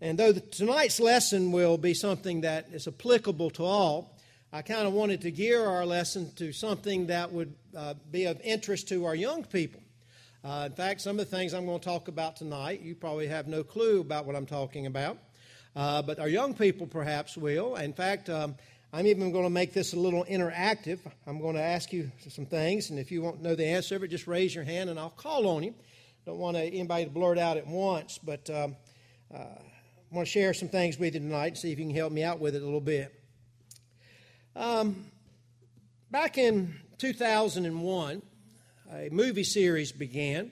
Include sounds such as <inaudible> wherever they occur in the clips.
And though tonight's lesson will be something that is applicable to all, I kind of wanted to gear our lesson to something that would uh, be of interest to our young people. Uh, in fact, some of the things I'm going to talk about tonight, you probably have no clue about what I'm talking about, uh, but our young people perhaps will. In fact, um, I'm even going to make this a little interactive. I'm going to ask you some things, and if you want to know the answer of it, just raise your hand and I'll call on you. Don't want anybody to blurt out at once, but um, uh, I want to share some things with you tonight and see if you can help me out with it a little bit. Um, back in 2001, a movie series began.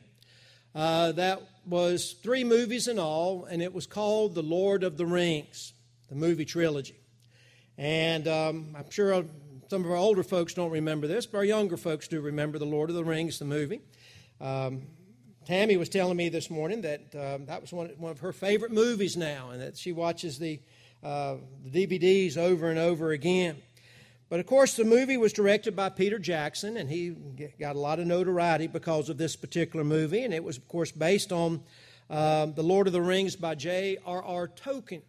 Uh, that was three movies in all, and it was called The Lord of the Rings, the movie trilogy. And um, I'm sure some of our older folks don't remember this, but our younger folks do remember The Lord of the Rings, the movie. Um, Tammy was telling me this morning that um, that was one, one of her favorite movies now, and that she watches the, uh, the DVDs over and over again. But of course, the movie was directed by Peter Jackson, and he got a lot of notoriety because of this particular movie. And it was, of course, based on um, The Lord of the Rings by J.R.R. Tolkien.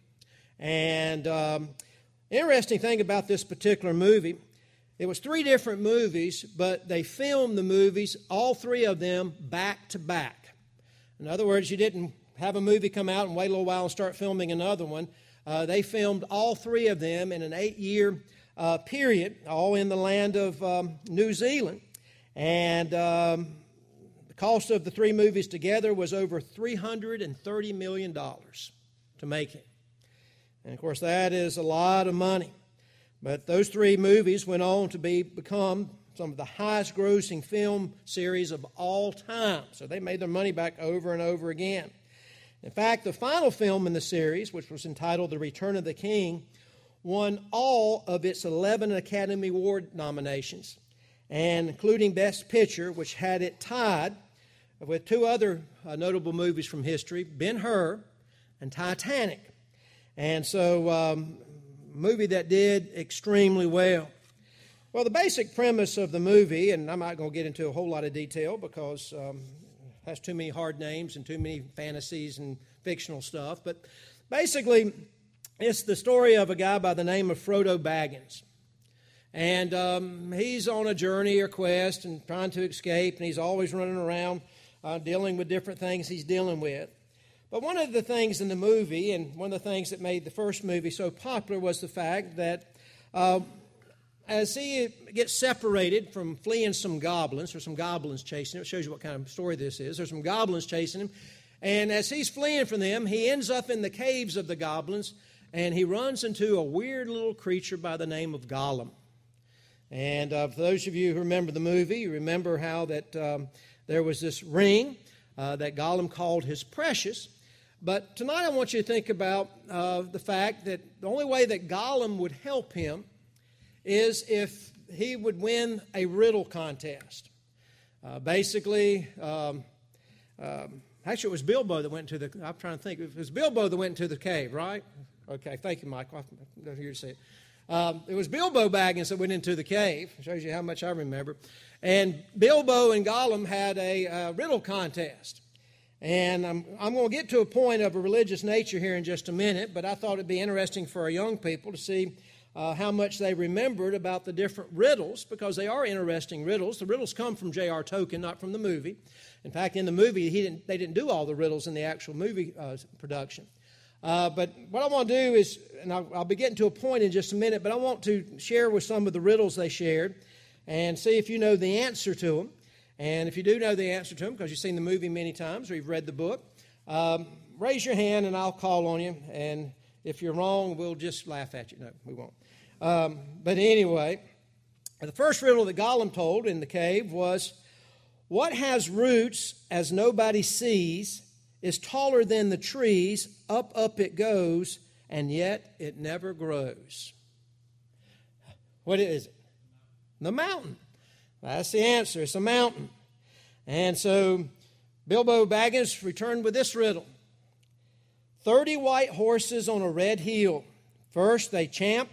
And um, interesting thing about this particular movie it was three different movies, but they filmed the movies, all three of them, back to back. In other words, you didn't have a movie come out and wait a little while and start filming another one. Uh, they filmed all three of them in an eight year uh, period, all in the land of um, New Zealand. And um, the cost of the three movies together was over $330 million to make it. And of course, that is a lot of money. But those three movies went on to be, become some of the highest grossing film series of all time. So they made their money back over and over again. In fact, the final film in the series, which was entitled The Return of the King, won all of its 11 Academy Award nominations, and including Best Picture, which had it tied with two other uh, notable movies from history Ben Hur and Titanic. And so um, movie that did extremely well. Well, the basic premise of the movie, and I'm not going to get into a whole lot of detail because um, it has too many hard names and too many fantasies and fictional stuff, but basically, it's the story of a guy by the name of Frodo Baggins. And um, he's on a journey or quest and trying to escape, and he's always running around uh, dealing with different things he's dealing with. But one of the things in the movie, and one of the things that made the first movie so popular, was the fact that uh, as he gets separated from fleeing some goblins, or some goblins chasing him. It shows you what kind of story this is. There's some goblins chasing him. And as he's fleeing from them, he ends up in the caves of the goblins and he runs into a weird little creature by the name of Gollum. And uh, for those of you who remember the movie, you remember how that um, there was this ring uh, that Gollum called his precious. But tonight I want you to think about uh, the fact that the only way that Gollum would help him is if he would win a riddle contest. Uh, basically, um, um, actually, it was Bilbo that went to the. I'm trying to think. It was Bilbo that went into the cave, right? Okay, thank you, Michael. I don't hear you say it. Um, it was Bilbo Baggins that went into the cave. Shows you how much I remember. And Bilbo and Gollum had a uh, riddle contest. And I'm, I'm going to get to a point of a religious nature here in just a minute, but I thought it'd be interesting for our young people to see uh, how much they remembered about the different riddles, because they are interesting riddles. The riddles come from J.R. Tolkien, not from the movie. In fact, in the movie, he didn't, they didn't do all the riddles in the actual movie uh, production. Uh, but what I want to do is, and I'll, I'll, be getting to a point in just a minute, but I want to share with some of the riddles they shared and see if you know the answer to them. And if you do know the answer to them, because you've seen the movie many times or you've read the book, um, raise your hand and I'll call on you. And if you're wrong, we'll just laugh at you. No, we won't. Um, but anyway, the first riddle that Gollum told in the cave was What has roots as nobody sees, is taller than the trees, up, up it goes, and yet it never grows? What is it? The mountain. That's the answer. It's a mountain. And so Bilbo Baggins returned with this riddle 30 white horses on a red hill. First they champ,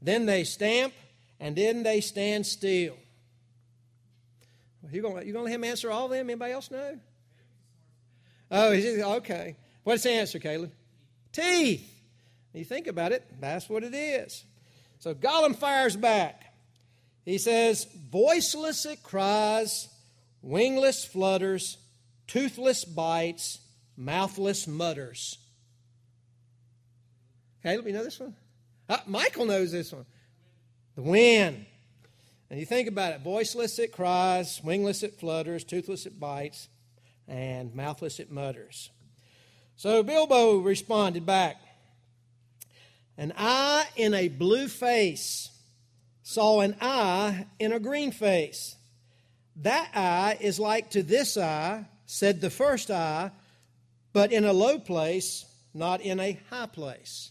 then they stamp, and then they stand still. You going you gonna let him answer all of them? Anybody else know? Oh, okay. What's the answer, Caleb? Teeth. You think about it, that's what it is. So Gollum fires back. He says, Voiceless it cries, wingless flutters, toothless bites, mouthless mutters. Okay, let me know this one. Uh, Michael knows this one. The wind. And you think about it voiceless it cries, wingless it flutters, toothless it bites, and mouthless it mutters. So Bilbo responded back An eye in a blue face saw an eye in a green face. That eye is like to this eye, said the first eye, but in a low place, not in a high place.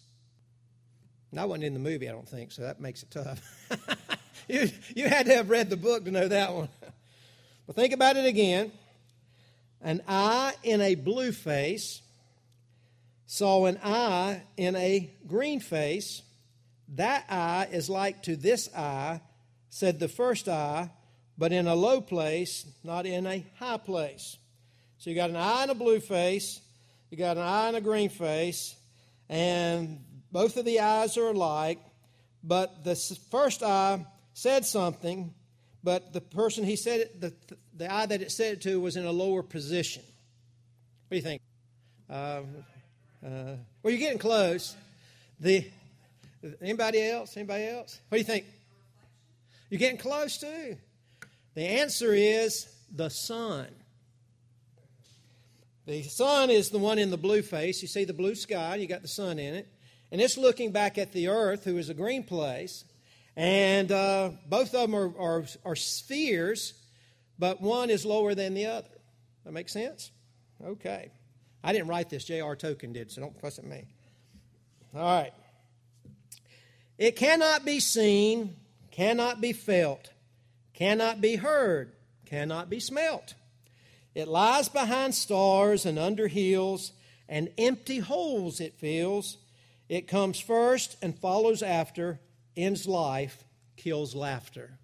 I wasn't in the movie, I don't think, so that makes it tough. <laughs> you, you had to have read the book to know that one. <laughs> But think about it again. An eye in a blue face saw an eye in a green face. That eye is like to this eye, said the first eye, but in a low place, not in a high place. So you got an eye in a blue face, you got an eye in a green face, and both of the eyes are alike, but the first eye said something, but the person he said it, the, the eye that it said it to was in a lower position. What do you think? Uh, uh, well, you're getting close. The anybody else? Anybody else? What do you think? You're getting close too. The answer is the sun. The sun is the one in the blue face. You see the blue sky, you got the sun in it. And it's looking back at the earth, who is a green place. And uh, both of them are, are, are spheres, but one is lower than the other. That makes sense? Okay. I didn't write this, J.R. Tolkien did, so don't fuss at me. All right. It cannot be seen, cannot be felt, cannot be heard, cannot be smelt. It lies behind stars and under hills, and empty holes it fills it comes first and follows after, ends life, kills laughter.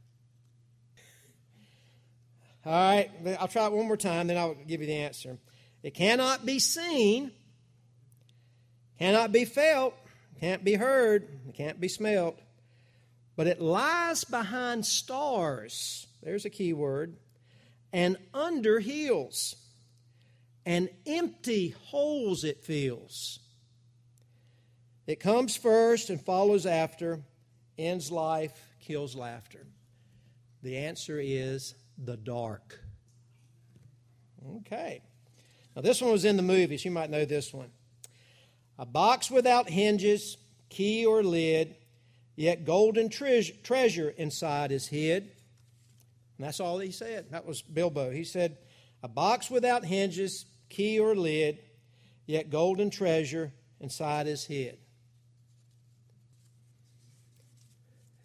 All right, I'll try it one more time, then I'll give you the answer. It cannot be seen, cannot be felt, can't be heard, it can't be smelt, but it lies behind stars. There's a key word. And under hills, and empty holes it fills. It comes first and follows after, ends life, kills laughter. The answer is the dark. Okay. Now, this one was in the movies. You might know this one. A box without hinges, key or lid, yet golden tre- treasure inside is hid. And that's all he said. That was Bilbo. He said, A box without hinges, key or lid, yet golden treasure inside is hid.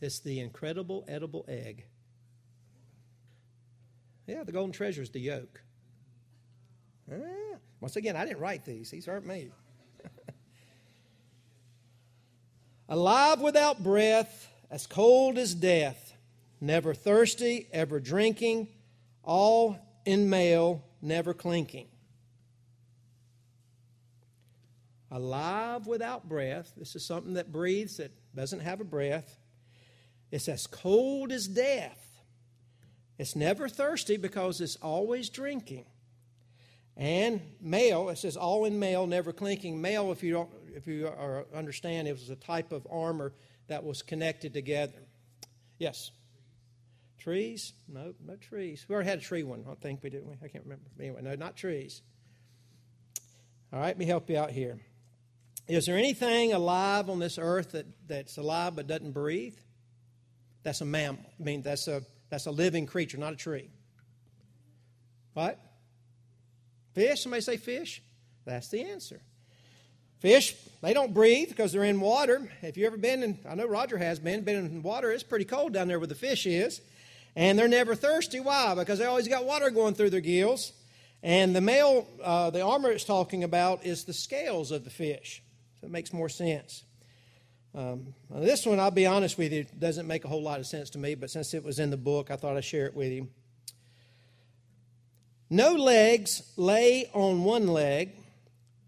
It's the incredible edible egg. Yeah, the golden treasure is the yolk. Ah, once again, I didn't write these, these aren't me. Alive without breath, as cold as death, never thirsty, ever drinking, all in mail, never clinking. Alive without breath, this is something that breathes, that doesn't have a breath. It's as cold as death. It's never thirsty because it's always drinking. And mail, it says all in mail, never clinking. Mail, if you don't, if you are, understand, it was a type of armor that was connected together. Yes. Trees? No, no trees. We already had a tree one, I think we didn't we? I can't remember. Anyway, no, not trees. All right, let me help you out here. Is there anything alive on this earth that, that's alive but doesn't breathe? That's a mammal. I mean, that's a, that's a living creature, not a tree. What? Fish? Somebody say fish? That's the answer. Fish, they don't breathe because they're in water. If you've ever been in, I know Roger has been, been in water, it's pretty cold down there where the fish is. And they're never thirsty. Why? Because they always got water going through their gills. And the mail, uh, the armor it's talking about is the scales of the fish. So it makes more sense. Um, this one, I'll be honest with you, doesn't make a whole lot of sense to me, but since it was in the book, I thought I'd share it with you. No legs lay on one leg,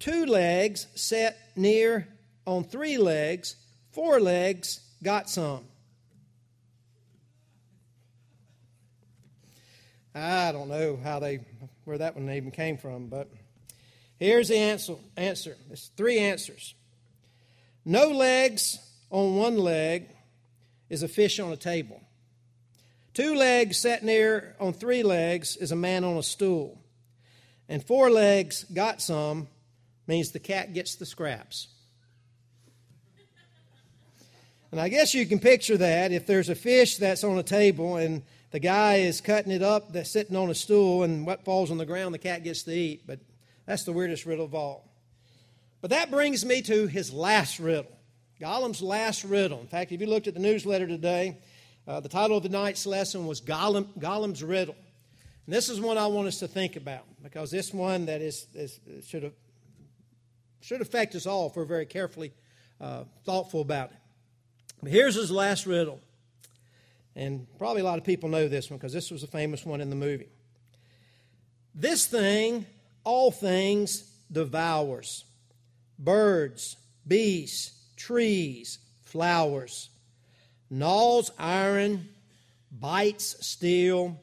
Two legs set near on three legs, four legs got some. I don't know how they where that one even came from, but here's the answer. Answer. It's three answers. No legs on one leg is a fish on a table. Two legs set near on three legs is a man on a stool. And four legs got some means the cat gets the scraps. And I guess you can picture that if there's a fish that's on a table and the guy is cutting it up that's sitting on a stool and what falls on the ground the cat gets to eat. But that's the weirdest riddle of all. But that brings me to his last riddle. Gollum's last riddle. In fact, if you looked at the newsletter today, uh, the title of the night's lesson was Gollum, Gollum's Riddle. And this is one I want us to think about because this one that is, is should, have, should affect us all if we're very carefully uh, thoughtful about it. But here's his last riddle. And probably a lot of people know this one because this was a famous one in the movie. This thing, all things, devours birds, beasts, trees, flowers, gnaws iron, bites steel,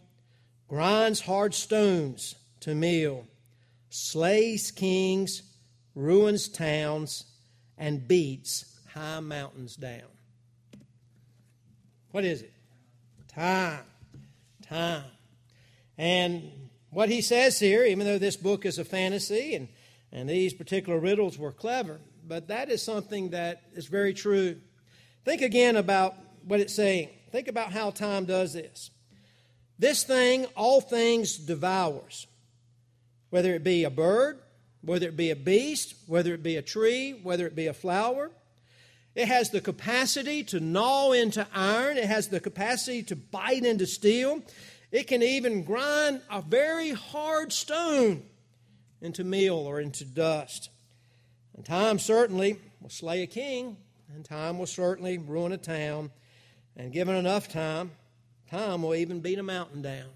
grinds hard stones to meal, slays kings, ruins towns, and beats high mountains down. What is it? Time. Time. And what he says here, even though this book is a fantasy and, and these particular riddles were clever, but that is something that is very true. Think again about what it's saying. Think about how time does this. This thing, all things devours, whether it be a bird, whether it be a beast, whether it be a tree, whether it be a flower, it has the capacity to gnaw into iron. It has the capacity to bite into steel. It can even grind a very hard stone into meal or into dust. And time certainly will slay a king, and time will certainly ruin a town. And given enough time, time will even beat a mountain down.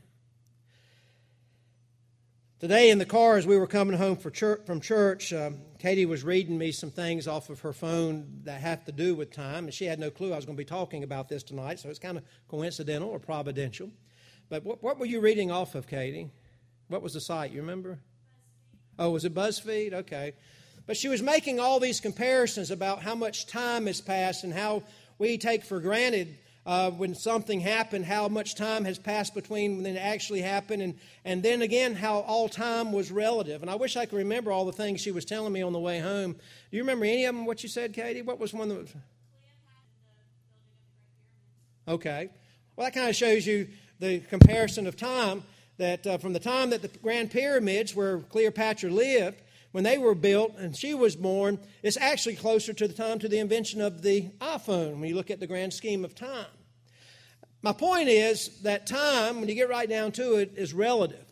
Today in the car, as we were coming home church, from church, um, Katie was reading me some things off of her phone that have to do with time, and she had no clue I was going to be talking about this tonight, so it's kind of coincidental or providential. But what, what were you reading off of, Katie? What was the site? You remember? Oh, was it BuzzFeed? Okay. But she was making all these comparisons about how much time has passed and how we take for granted uh, when something happened, how much time has passed between when it actually happened, and, and then again, how all time was relative. And I wish I could remember all the things she was telling me on the way home. Do you remember any of them, what you said, Katie? What was one that was. Okay. Well, that kind of shows you the comparison of time that uh, from the time that the Grand Pyramids, where Cleopatra lived, when they were built and she was born, it's actually closer to the time to the invention of the iPhone when you look at the grand scheme of time. My point is that time, when you get right down to it, is relative.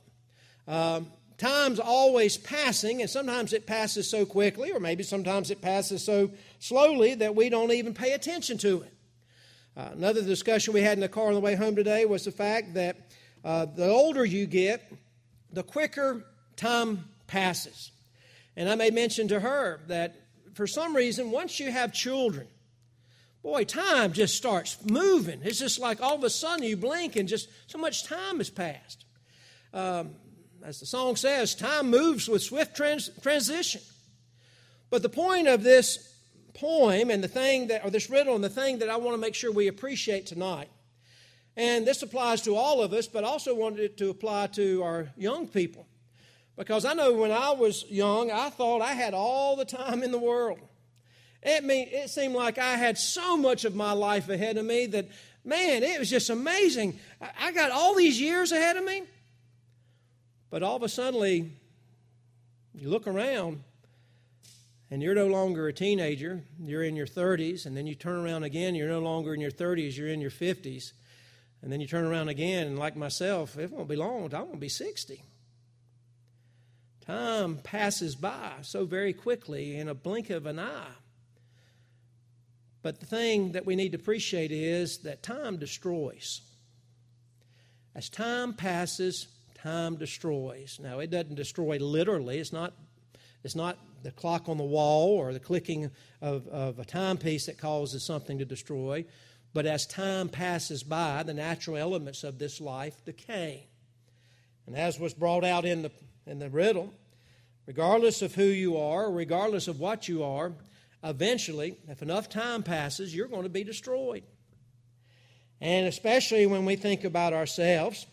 Um, time's always passing, and sometimes it passes so quickly, or maybe sometimes it passes so slowly that we don't even pay attention to it. Uh, another discussion we had in the car on the way home today was the fact that uh, the older you get, the quicker time passes. And I may mention to her that for some reason, once you have children, boy, time just starts moving. It's just like all of a sudden you blink and just so much time has passed. Um, as the song says, time moves with swift trans- transition. But the point of this poem and the thing that, or this riddle and the thing that I want to make sure we appreciate tonight, and this applies to all of us, but also wanted it to apply to our young people. Because I know when I was young, I thought I had all the time in the world. It, mean, it seemed like I had so much of my life ahead of me that, man, it was just amazing. I got all these years ahead of me. But all of a sudden, you look around and you're no longer a teenager, you're in your 30s, and then you turn around again, you're no longer in your 30s, you're in your 50s. And then you turn around again, and like myself, it won't be long, I won't be 60. Time passes by so very quickly in a blink of an eye. But the thing that we need to appreciate is that time destroys. As time passes, time destroys. Now, it doesn't destroy literally. It's not It's not the clock on the wall or the clicking of, of a timepiece that causes something to destroy, but as time passes by, the natural elements of this life decay. And as was brought out in the, in the riddle, regardless of who you are, regardless of what you are, eventually, if enough time passes, you're going to be destroyed. And especially when we think about ourselves,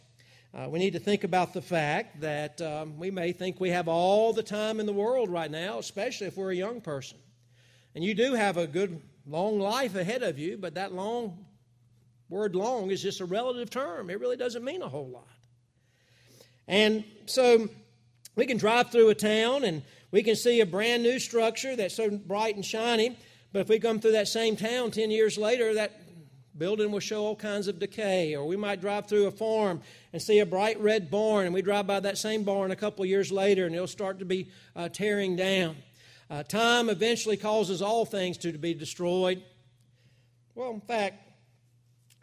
uh, we need to think about the fact that um, we may think we have all the time in the world right now, especially if we're a young person. And you do have a good, long life ahead of you, but that long, word long, is just a relative term. It really doesn't mean a whole lot. And so we can drive through a town and we can see a brand new structure that's so bright and shiny, but if we come through that same town 10 years later, that building will show all kinds of decay. Or we might drive through a farm and see a bright red barn, and we drive by that same barn a couple years later, and it'll start to be uh, tearing down. Uh, time eventually causes all things to, be destroyed. Well, in fact,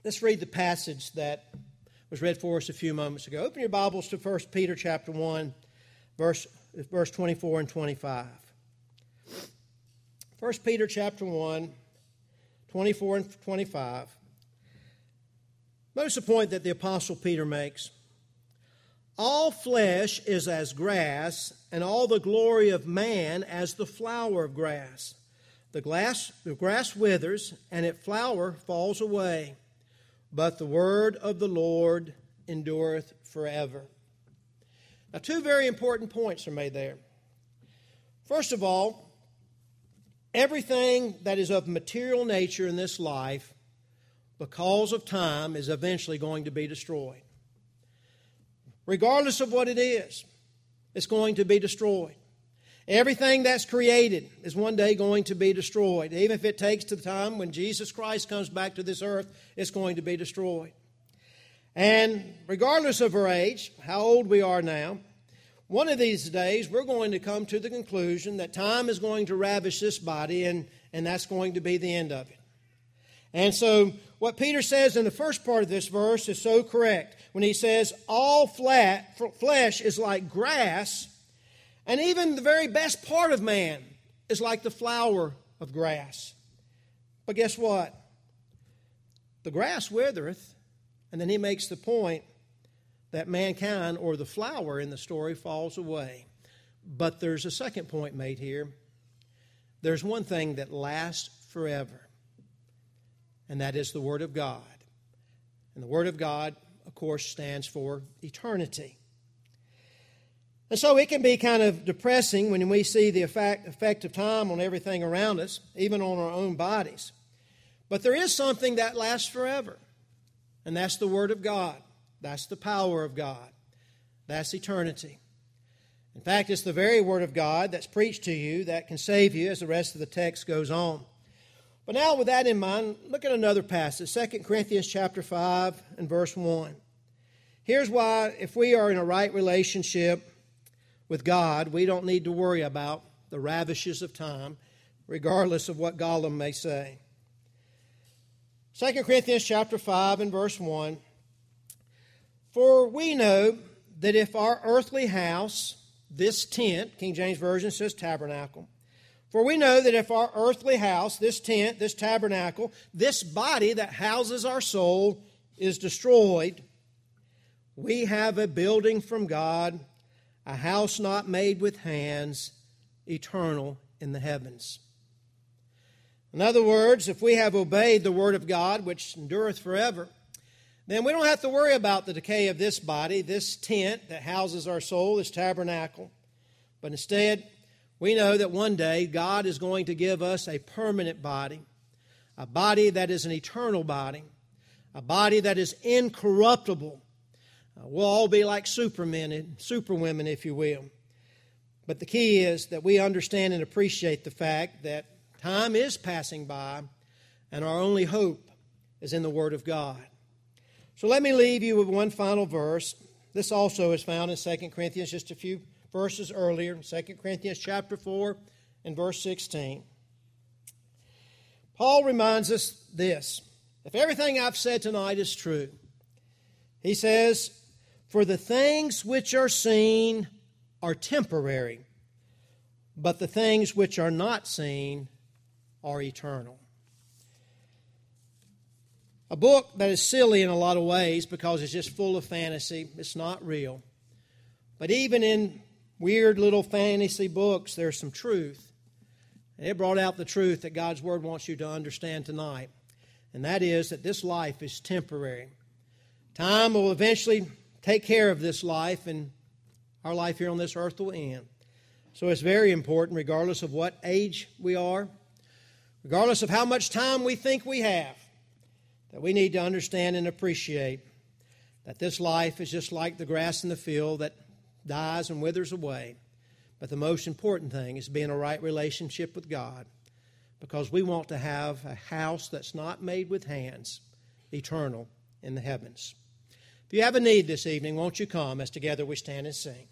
let's read the passage that was read for us a few moments ago. Open your Bibles to 1 Peter chapter 1, verse, verse 24 and 25. 1 Peter chapter 1, 24 and 25. Notice the point that the Apostle Peter makes. All flesh is as grass, and all the glory of man as the flower of grass. The, glass, the grass withers, and its flower falls away, but the word of the Lord endureth forever. Now, two very important points are made there. First of all, everything that is of material nature in this life because of time, is eventually going to be destroyed. Regardless of what it is, it's going to be destroyed. Everything that's created is one day going to be destroyed. Even if it takes to the time when Jesus Christ comes back to this earth, it's going to be destroyed. And regardless of our age, how old we are now, one of these days we're going to come to the conclusion that time is going to ravish this body, and, and that's going to be the end of it. And so, what Peter says in the first part of this verse is so correct when he says, All flat, flesh is like grass, and even the very best part of man is like the flower of grass. But guess what? The grass withereth, and then he makes the point that mankind or the flower in the story falls away. But there's a second point made here. There's one thing that lasts forever and that is the Word of God. And the Word of God, of course, stands for eternity. And so it can be kind of depressing when we see the effect, effect of time on everything around us, even on our own bodies. But there is something that lasts forever, and that's the Word of God. That's the power of God. That's eternity. In fact, it's the very Word of God that's preached to you that can save you, as the rest of the text goes on. But now, with that in mind, look at another passage 2 Corinthians chapter 5 and verse 1. Here's why, if we are in a right relationship with God, we don't need to worry about the ravishes of time, regardless of what Gollum may say. 2 Corinthians chapter 5 and verse 1 For we know that if our earthly house, this tent, King James Version says tabernacle, for we know that if our earthly house, this tent, this tabernacle, this body that houses our soul is destroyed, we have a building from God, a house not made with hands, eternal in the heavens. In other words, if we have obeyed the word of God, which endureth forever, then we don't have to worry about the decay of this body, this tent that houses our soul, this tabernacle. But instead, we know that one day God is going to give us a permanent body, a body that is an eternal body, a body that is incorruptible. Uh, we'll all be like supermen and superwomen, if you will. But the key is that we understand and appreciate the fact that time is passing by and our only hope is in the Word of God. So let me leave you with one final verse. This also is found in 2 Corinthians, just a few verses earlier, 2 Corinthians chapter 4 and verse 16. Paul reminds us this. If everything I've said tonight is true, he says, For the things which are seen are temporary, but the things which are not seen are eternal. A book that is silly in a lot of ways because it's just full of fantasy, it's not real. But even in weird little fantasy books, there's some truth. And it brought out the truth that God's Word wants you to understand tonight, and that is that this life is temporary. Time will eventually take care of this life, and our life here on this earth will end. So it's very important, regardless of what age we are, regardless of how much time we think we have, that we need to understand and appreciate that this life is just like the grass in the field that dies and withers away. But the most important thing is being a right relationship with God because we want to have a house that's not made with hands, eternal in the heavens. If you have a need this evening, won't you come as together we stand and sing?